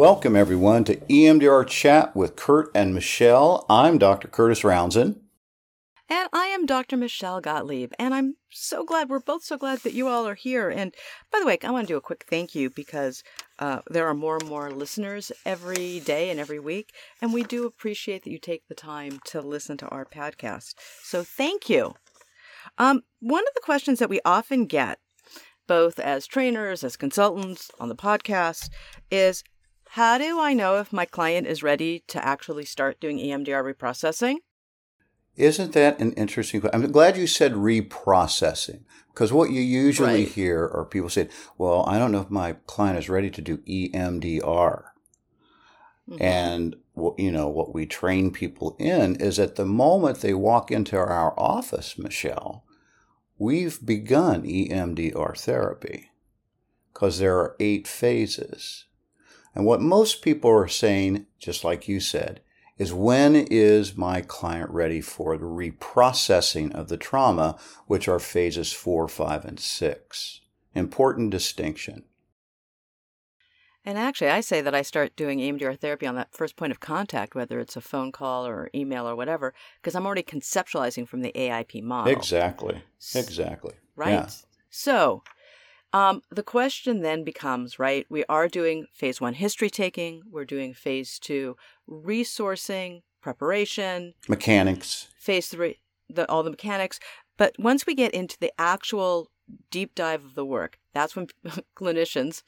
Welcome, everyone, to EMDR Chat with Curt and Michelle. I'm Dr. Curtis Rouanzoin. And I am Dr. Michelle Gottlieb. And I'm so glad, we're both so glad that you all are here. And by the way, I want to do a quick thank you because uh, there are more and more listeners every day and every week. And we do appreciate that you take the time to listen to our podcast. So thank you. Um, one of the questions that we often get, both as trainers, as consultants on the podcast, is how do I know if my client is ready to actually start doing EMDR reprocessing? Isn't that an interesting question? I'm glad you said reprocessing because what you usually right. hear are people saying, well, I don't know if my client is ready to do EMDR. Mm-hmm. And you know what we train people in is at the moment they walk into our office, Michelle, we've begun EMDR therapy because there are eight phases. And what most people are saying, just like you said, is when is my client ready for the reprocessing of the trauma, which are phases four, five, and six. Important distinction. And actually, I say that I start doing EMDR therapy on that first point of contact, whether it's a phone call or email or whatever, because I'm already conceptualizing from the AIP model. Exactly. Exactly. Right. Yeah. So, um, the question then becomes right, we are doing phase one history taking, we're doing phase two resourcing, preparation, mechanics, phase three, the, all the mechanics. But once we get into the actual deep dive of the work, that's when clinicians,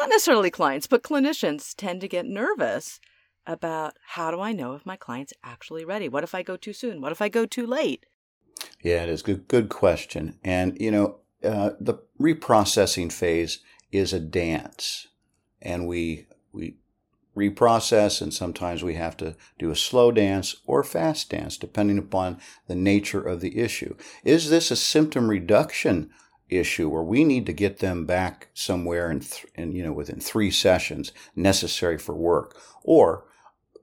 not necessarily clients, but clinicians tend to get nervous about how do I know if my client's actually ready? What if I go too soon? What if I go too late? Yeah, it is good. Good question. And you know, uh, the reprocessing phase is a dance, and we we reprocess, and sometimes we have to do a slow dance or fast dance, depending upon the nature of the issue. Is this a symptom reduction issue where we need to get them back somewhere in, th- you know within three sessions necessary for work, or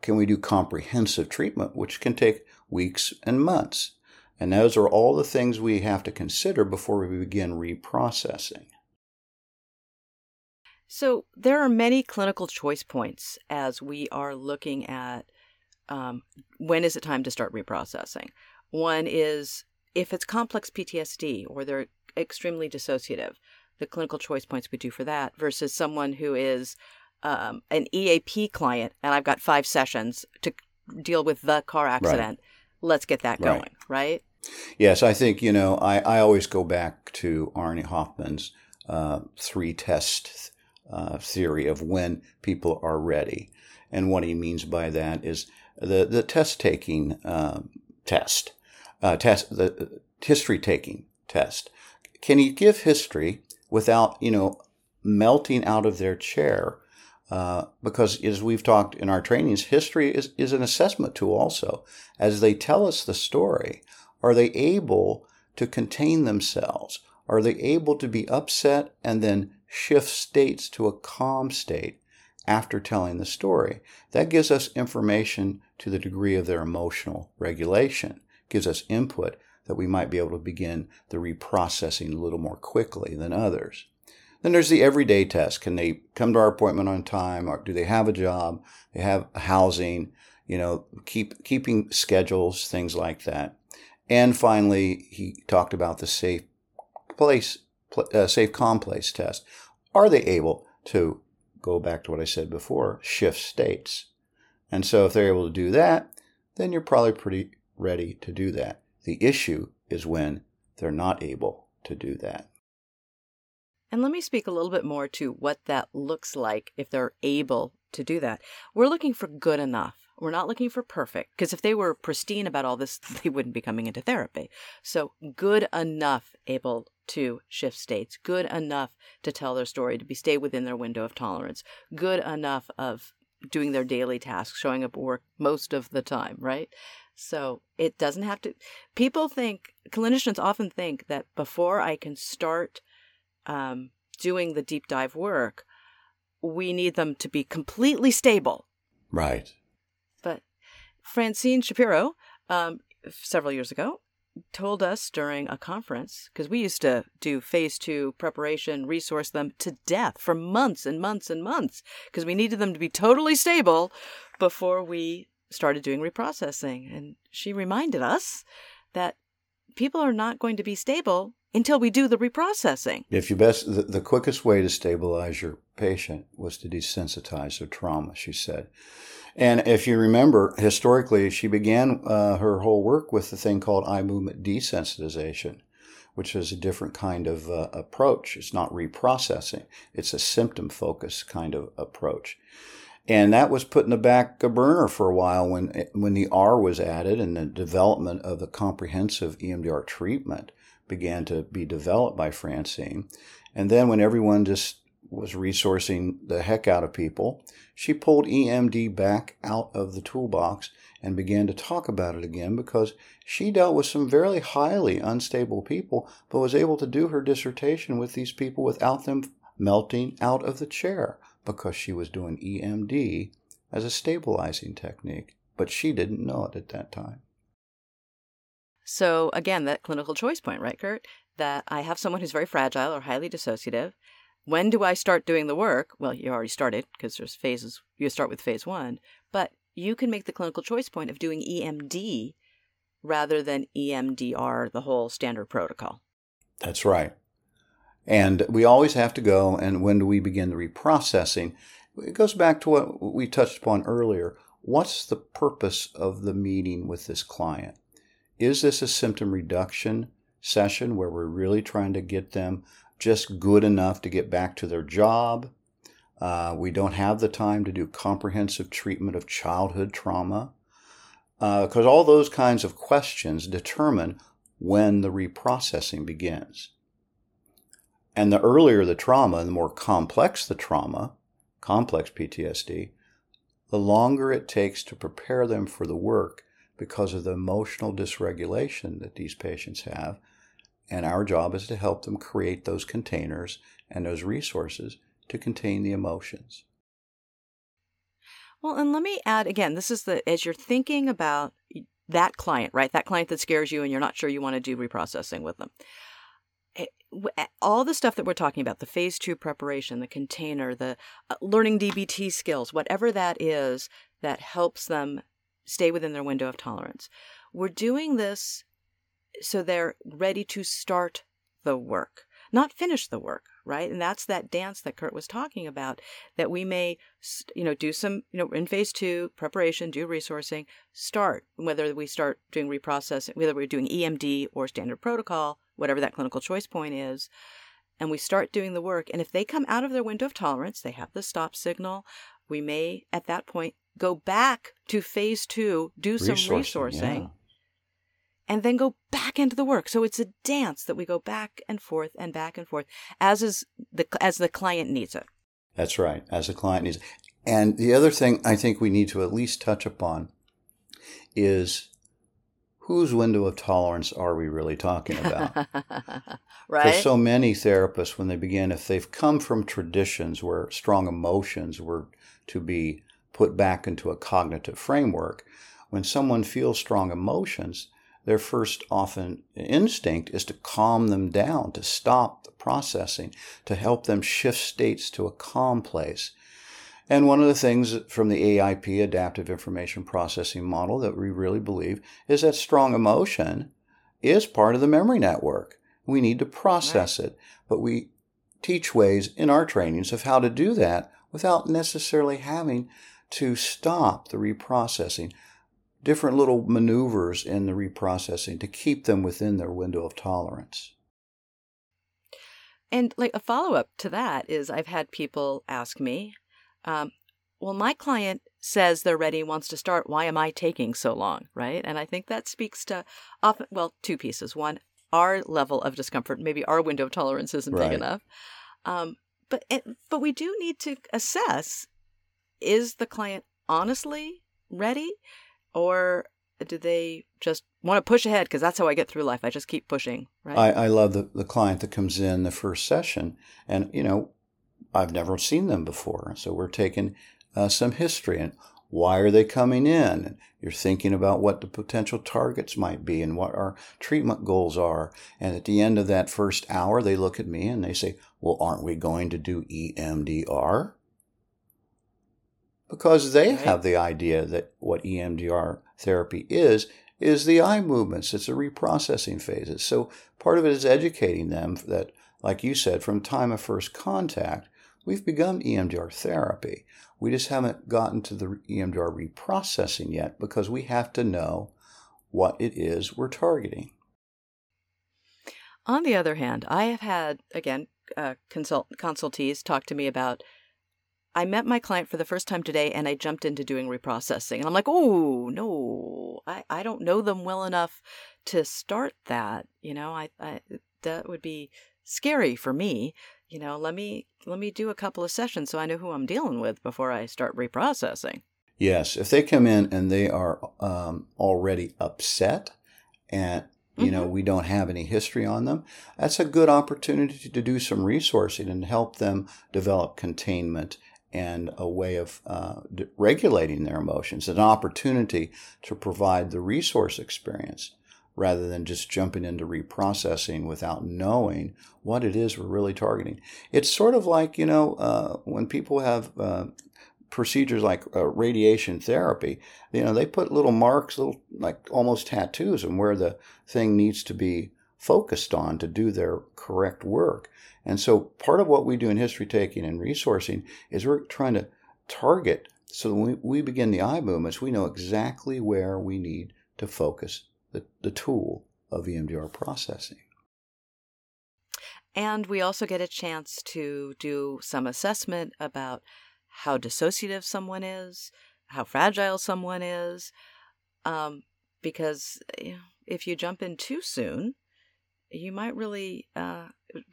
can we do comprehensive treatment, which can take weeks and months? And those are all the things we have to consider before we begin reprocessing. So, there are many clinical choice points as we are looking at um, when is it time to start reprocessing. One is if it's complex PTSD or they're extremely dissociative, the clinical choice points we do for that versus someone who is um, an EAP client and I've got five sessions to deal with the car accident. Right. Let's get that going, right? Yes, I think, you know, I, I always go back to Arne Hofmann's uh, three test uh, theory of when people are ready. And what he means by that is the, the test taking uh, test, uh, test, the history taking test. Can you give history without, you know, melting out of their chair? Uh, because as we've talked in our trainings, history is, is an assessment tool also. As they tell us the story, are they able to contain themselves? Are they able to be upset and then shift states to a calm state after telling the story? That gives us information to the degree of their emotional regulation, gives us input that we might be able to begin the reprocessing a little more quickly than others. Then there's the everyday test. Can they come to our appointment on time? Or do they have a job? They have housing? You know, keep keeping schedules, things like that. And finally, he talked about the safe place, uh, safe place test. Are they able to go back to what I said before, shift states? And so if they're able to do that, then you're probably pretty ready to do that. The issue is when they're not able to do that. And let me speak a little bit more to what that looks like if they're able to do that. We're looking for good enough. We're not looking for perfect because if they were pristine about all this, they wouldn't be coming into therapy. So, good enough able to shift states, good enough to tell their story, to be stay within their window of tolerance, good enough of doing their daily tasks, showing up at work most of the time, right? So it doesn't have to. People think, clinicians often think that before I can start um, doing the deep dive work, we need them to be completely stable. Right. Francine Shapiro, um, several years ago, told us during a conference, because we used to do phase two preparation, resource them to death for months and months and months, because we needed them to be totally stable before we started doing reprocessing. And she reminded us that people are not going to be stable until we do the reprocessing. If you best, the, the quickest way to stabilize your patient was to desensitize their trauma, she said. And if you remember, historically, she began uh, her whole work with the thing called eye movement desensitization, which is a different kind of uh, approach. It's not reprocessing, it's a symptom focused kind of approach. And that was put in the back burner for a while when, when the R was added and the development of the comprehensive EMDR treatment began to be developed by Francine. And then when everyone just was resourcing the heck out of people, she pulled EMD back out of the toolbox and began to talk about it again because she dealt with some very highly unstable people, but was able to do her dissertation with these people without them melting out of the chair because she was doing EMD as a stabilizing technique. But she didn't know it at that time. So, again, that clinical choice point, right, Curt? That I have someone who's very fragile or highly dissociative. When do I start doing the work? Well, you already started because there's phases. You start with phase one, but you can make the clinical choice point of doing EMD rather than EMDR, the whole standard protocol. That's right. And we always have to go, and when do we begin the reprocessing? It goes back to what we touched upon earlier. What's the purpose of the meeting with this client? Is this a symptom reduction session where we're really trying to get them just good enough to get back to their job? Uh, we don't have the time to do comprehensive treatment of childhood trauma because uh, all those kinds of questions determine when the reprocessing begins. And the earlier the trauma, the more complex the trauma, complex PTSD, the longer it takes to prepare them for the work because of the emotional dysregulation that these patients have. And our job is to help them create those containers and those resources to contain the emotions. Well, and let me add again this is the, as you're thinking about that client, right? That client that scares you and you're not sure you want to do reprocessing with them all the stuff that we're talking about the phase two preparation the container the uh, learning dbt skills whatever that is that helps them stay within their window of tolerance we're doing this so they're ready to start the work not finish the work right and that's that dance that curt was talking about that we may you know do some you know in phase two preparation do resourcing start whether we start doing reprocessing whether we're doing emd or standard protocol whatever that clinical choice point is, and we start doing the work. And if they come out of their window of tolerance, they have the stop signal, we may at that point go back to phase two, do some resourcing, resourcing yeah. And then go back into the work. So it's a dance that we go back and forth and back and forth as is the as the client needs it. That's right, as the client needs it. And the other thing I think we need to at least touch upon is whose window of tolerance are we really talking about? right. Because so many therapists, when they begin, if they've come from traditions where strong emotions were to be put back into a cognitive framework, when someone feels strong emotions, their first often instinct is to calm them down, to stop the processing, to help them shift states to a calm place. And one of the things from the AIP, Adaptive Information Processing Model, that we really believe is that strong emotion is part of the memory network. We need to process right. it, but we teach ways in our trainings of how to do that without necessarily having to stop the reprocessing. Different little maneuvers in the reprocessing to keep them within their window of tolerance. And like a follow up to that is I've had people ask me, um, well, my client says they're ready, wants to start. Why am I taking so long? Right. And I think that speaks to often, well, two pieces. One, our level of discomfort, maybe our window of tolerance isn't right. big enough. Um, but, it, but we do need to assess is the client honestly ready or do they just want to push ahead because that's how I get through life. I just keep pushing. Right. I, I love the, the client that comes in the first session and, you know, I've never seen them before. So we're taking uh, some history and why are they coming in? You're thinking about what the potential targets might be and what our treatment goals are. And at the end of that first hour, they look at me and they say, Well, aren't we going to do EMDR? Because they right. have the idea that what EMDR therapy is, is the eye movements. It's a reprocessing phases. So part of it is educating them that, like you said, from time of first contact, we've begun EMDR therapy. We just haven't gotten to the EMDR reprocessing yet because we have to know what it is we're targeting. On the other hand, I have had, again, uh, consult- consultees talk to me about I met my client for the first time today and I jumped into doing reprocessing. And I'm like, oh, no, I, I don't know them well enough to start that. You know, I, I that would be scary for me you know, let me let me do a couple of sessions so I know who I'm dealing with before I start reprocessing. Yes, if they come in and they are um, already upset, and you mm-hmm. know we don't have any history on them, that's a good opportunity to do some resourcing and help them develop containment and a way of uh, regulating their emotions, an opportunity to provide the resource experience rather than just jumping into reprocessing without knowing what it is we're really targeting. It's sort of like, you know, uh, when people have uh, procedures like uh, radiation therapy, you know, they put little marks, little like almost tattoos, and where the thing needs to be focused on to do their correct work. And so part of what we do in history taking and resourcing is we're trying to target so when we begin the eye movements, we know exactly where we need to focus the, the tool of EMDR processing. And we also get a chance to do some assessment about how dissociative someone is, how fragile someone is, um, because if you jump in too soon, you might really uh,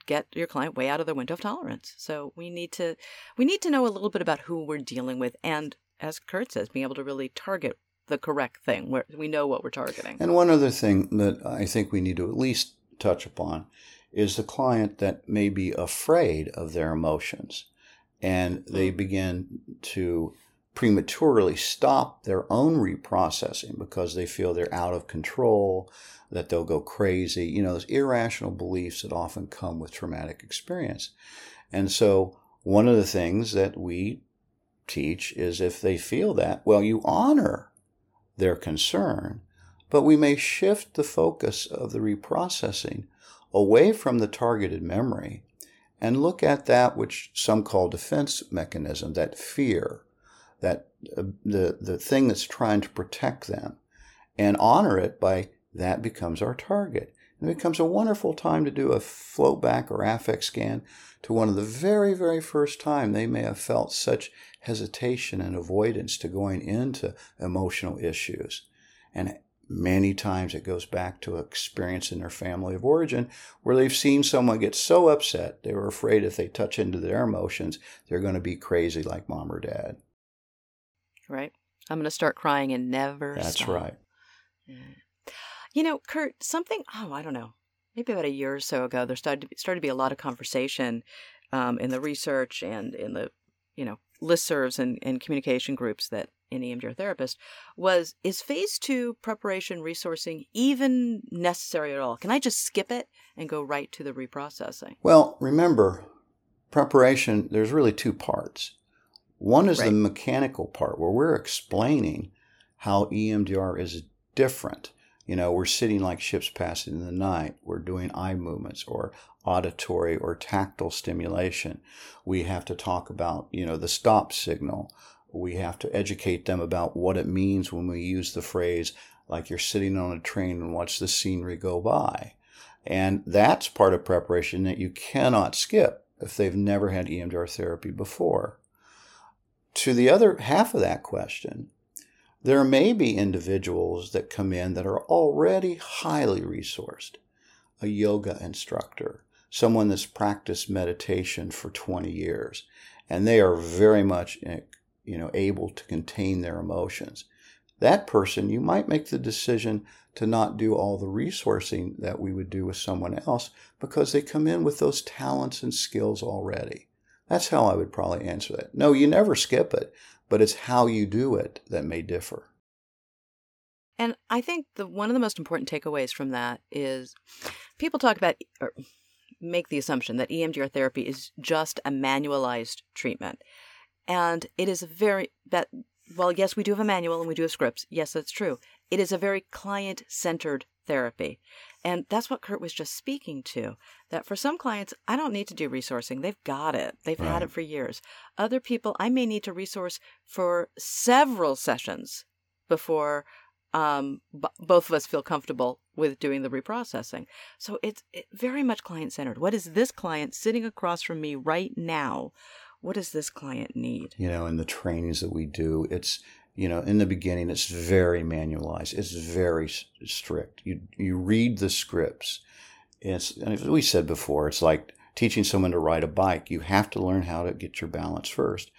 get your client way out of their window of tolerance. So we need to we need to know a little bit about who we're dealing with, and as Curt says, being able to really target the correct thing. Where we know what we're targeting. And one other thing that I think we need to at least touch upon is the client that may be afraid of their emotions and they hmm. begin to prematurely stop their own reprocessing because they feel they're out of control, that they'll go crazy, you know, those irrational beliefs that often come with traumatic experience. And so, one of the things that we teach is if they feel that, well, you honor their concern, but we may shift the focus of the reprocessing away from the targeted memory and look at that which some call defense mechanism, that fear, that uh, the, the thing that's trying to protect them, and honor it by that becomes our target. And it becomes a wonderful time to do a float back or affect scan to one of the very, very first time they may have felt such hesitation and avoidance to going into emotional issues. And many times it goes back to experience in their family of origin where they've seen someone get so upset they were afraid if they touch into their emotions, they're going to be crazy like mom or dad. Right. I'm going to start crying and never That's stop. right. You know, Curt, something, oh, I don't know, maybe about a year or so ago, there started to be, started to be a lot of conversation um, in the research and in the, you know, listservs and, and communication groups that in EMDR therapist was is phase two preparation resourcing even necessary at all? Can I just skip it and go right to the reprocessing? Well, remember, preparation, there's really two parts. One is right. the mechanical part where we're explaining how EMDR is different. You know, we're sitting like ships passing in the night. We're doing eye movements or auditory or tactile stimulation. We have to talk about, you know, the stop signal. We have to educate them about what it means when we use the phrase, like you're sitting on a train and watch the scenery go by. And that's part of preparation that you cannot skip if they've never had EMDR therapy before. To the other half of that question, there may be individuals that come in that are already highly resourced. A yoga instructor, someone that's practiced meditation for 20 years and they are very much eh, you know able to contain their emotions that person you might make the decision to not do all the resourcing that we would do with someone else because they come in with those talents and skills already that's how i would probably answer that no you never skip it but it's how you do it that may differ And I think the one of the most important takeaways from that is people talk about or make the assumption that EMDR therapy is just a manualized treatment. And it is a very that well, yes, we do have a manual and we do have scripts. Yes, that's true. It is a very client centered therapy. And that's what Curt was just speaking to. That for some clients, I don't need to do resourcing. They've got it, they've right. had it for years. Other people, I may need to resource for several sessions before um, b- both of us feel comfortable with doing the reprocessing. So it's it, very much client centered. What is this client sitting across from me right now? What does this client need? You know, in the trainings that we do, it's you know, in the beginning, it's very manualized. It's very strict. You you read the scripts. It's as we said before. It's like teaching someone to ride a bike. You have to learn how to get your balance first.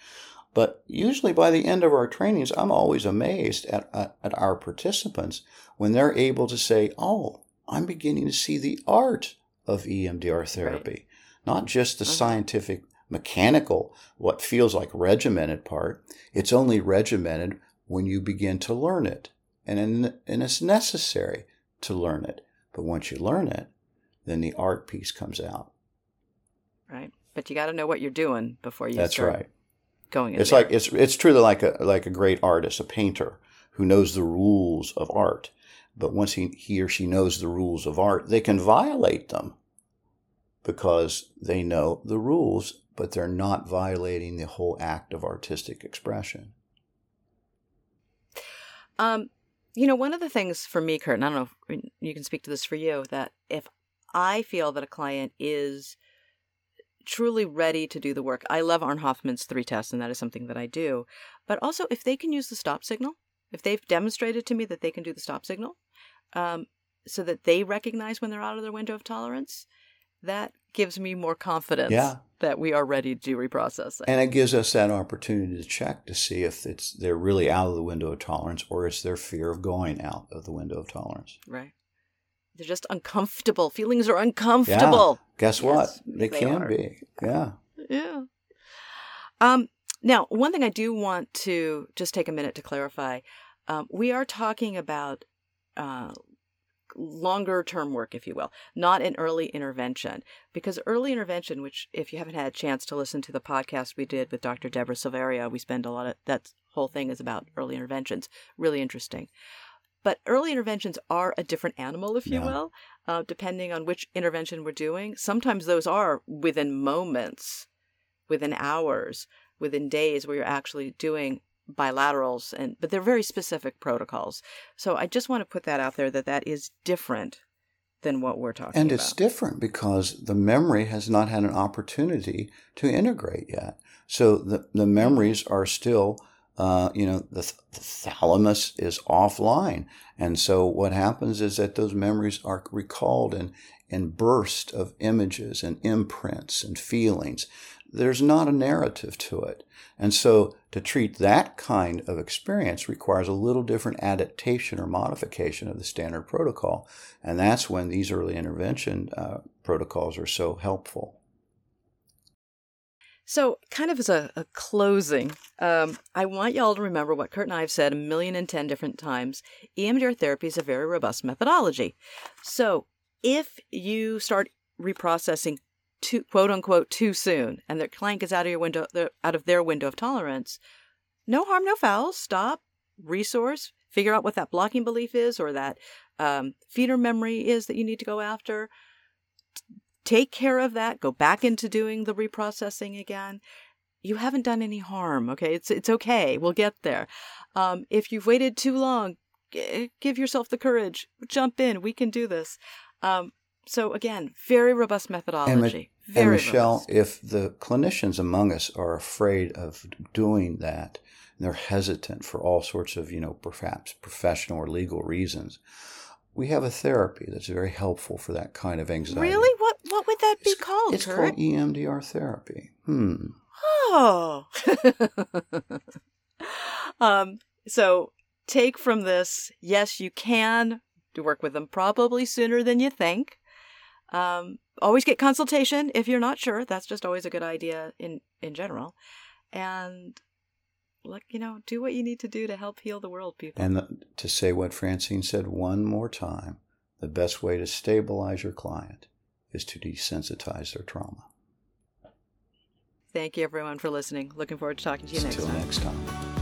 But usually by the end of our trainings, I'm always amazed at, at, at, our participants when they're able to say, Oh, I'm beginning to see the art of EMDR therapy, right. not just the mm-hmm. scientific, mechanical, what feels like regimented part. It's only regimented when you begin to learn it. And, in, and it's necessary to learn it. But once you learn it, then the art piece comes out. Right. But you got to know what you're doing before you That's start. right going. it's there. like it's it's truly like a like a great artist, a painter who knows the rules of art. But once he, he or she knows the rules of art, they can violate them because they know the rules, but they're not violating the whole act of artistic expression. Um, you know, one of the things for me, Curt, and I don't know if you can speak to this for you, that if I feel that a client is truly ready to do the work. I love Arn Hofmann's three tests, and that is something that I do. But also, if they can use the stop signal, if they've demonstrated to me that they can do the stop signal, um, so that they recognize when they're out of their window of tolerance, that gives me more confidence yeah. that we are ready to do reprocessing. And it gives us that opportunity to check to see if it's they're really out of the window of tolerance or it's their fear of going out of the window of tolerance. Right. They're just uncomfortable. Feelings are uncomfortable. Yeah. Guess what? They, they, can are. be. Yeah. Yeah. Um, now, one thing I do want to just take a minute to clarify um, we are talking about uh, longer term work, if you will, not an early intervention. Because early intervention, which, if you haven't had a chance to listen to the podcast we did with Dr. Deborah Silveria, we spend a lot of that whole thing is about early interventions. Really interesting. But early interventions are a different animal, if you yeah. will, uh, depending on which intervention we're doing. Sometimes those are within moments, within hours, within days where you're actually doing bilaterals and but they're very specific protocols. So I just want to put that out there that that is different than what we're talking and about. And it's different because the memory has not had an opportunity to integrate yet. So the, the memories are still uh, you know, the, th- the, thalamus is offline. And so what happens is that those memories are recalled in, in bursts of images and imprints and feelings. There's not a narrative to it. And so to treat that kind of experience requires a little different adaptation or modification of the standard protocol. And that's when these early intervention uh, protocols are so helpful. So, kind of as a, a closing, um, I want y'all to remember what Curt and I have said a million and ten different times. EMDR therapy is a very robust methodology. So, if you start reprocessing too quote unquote too soon, and their client gets out of your window, out of their window of tolerance, no harm, no foul. Stop, resource, figure out what that blocking belief is or that um, feeder memory is that you need to go after take care of that, go back into doing the reprocessing again. You haven't done any harm, okay? It's it's okay. We'll get there. Um, if you've waited too long, g- give yourself the courage. Jump in. We can do this. Um, so again, very robust methodology. And, very and Michelle, robust. if the clinicians among us are afraid of doing that, they're hesitant for all sorts of, you know, perhaps professional or legal reasons we have a therapy that's very helpful for that kind of anxiety. Really? What what would that be it's, called? It's Curt? called EMDR therapy. Hmm. Oh. um. So take from this. Yes, you can do work with them probably sooner than you think. Um. Always get consultation if you're not sure. That's just always a good idea in in general. And like you know, do what you need to do to help heal the world, people. And the, to say what Francine said one more time, the best way to stabilize your client is to desensitize their trauma. Thank you, everyone, for listening. Looking forward to talking to you next Until time. next time.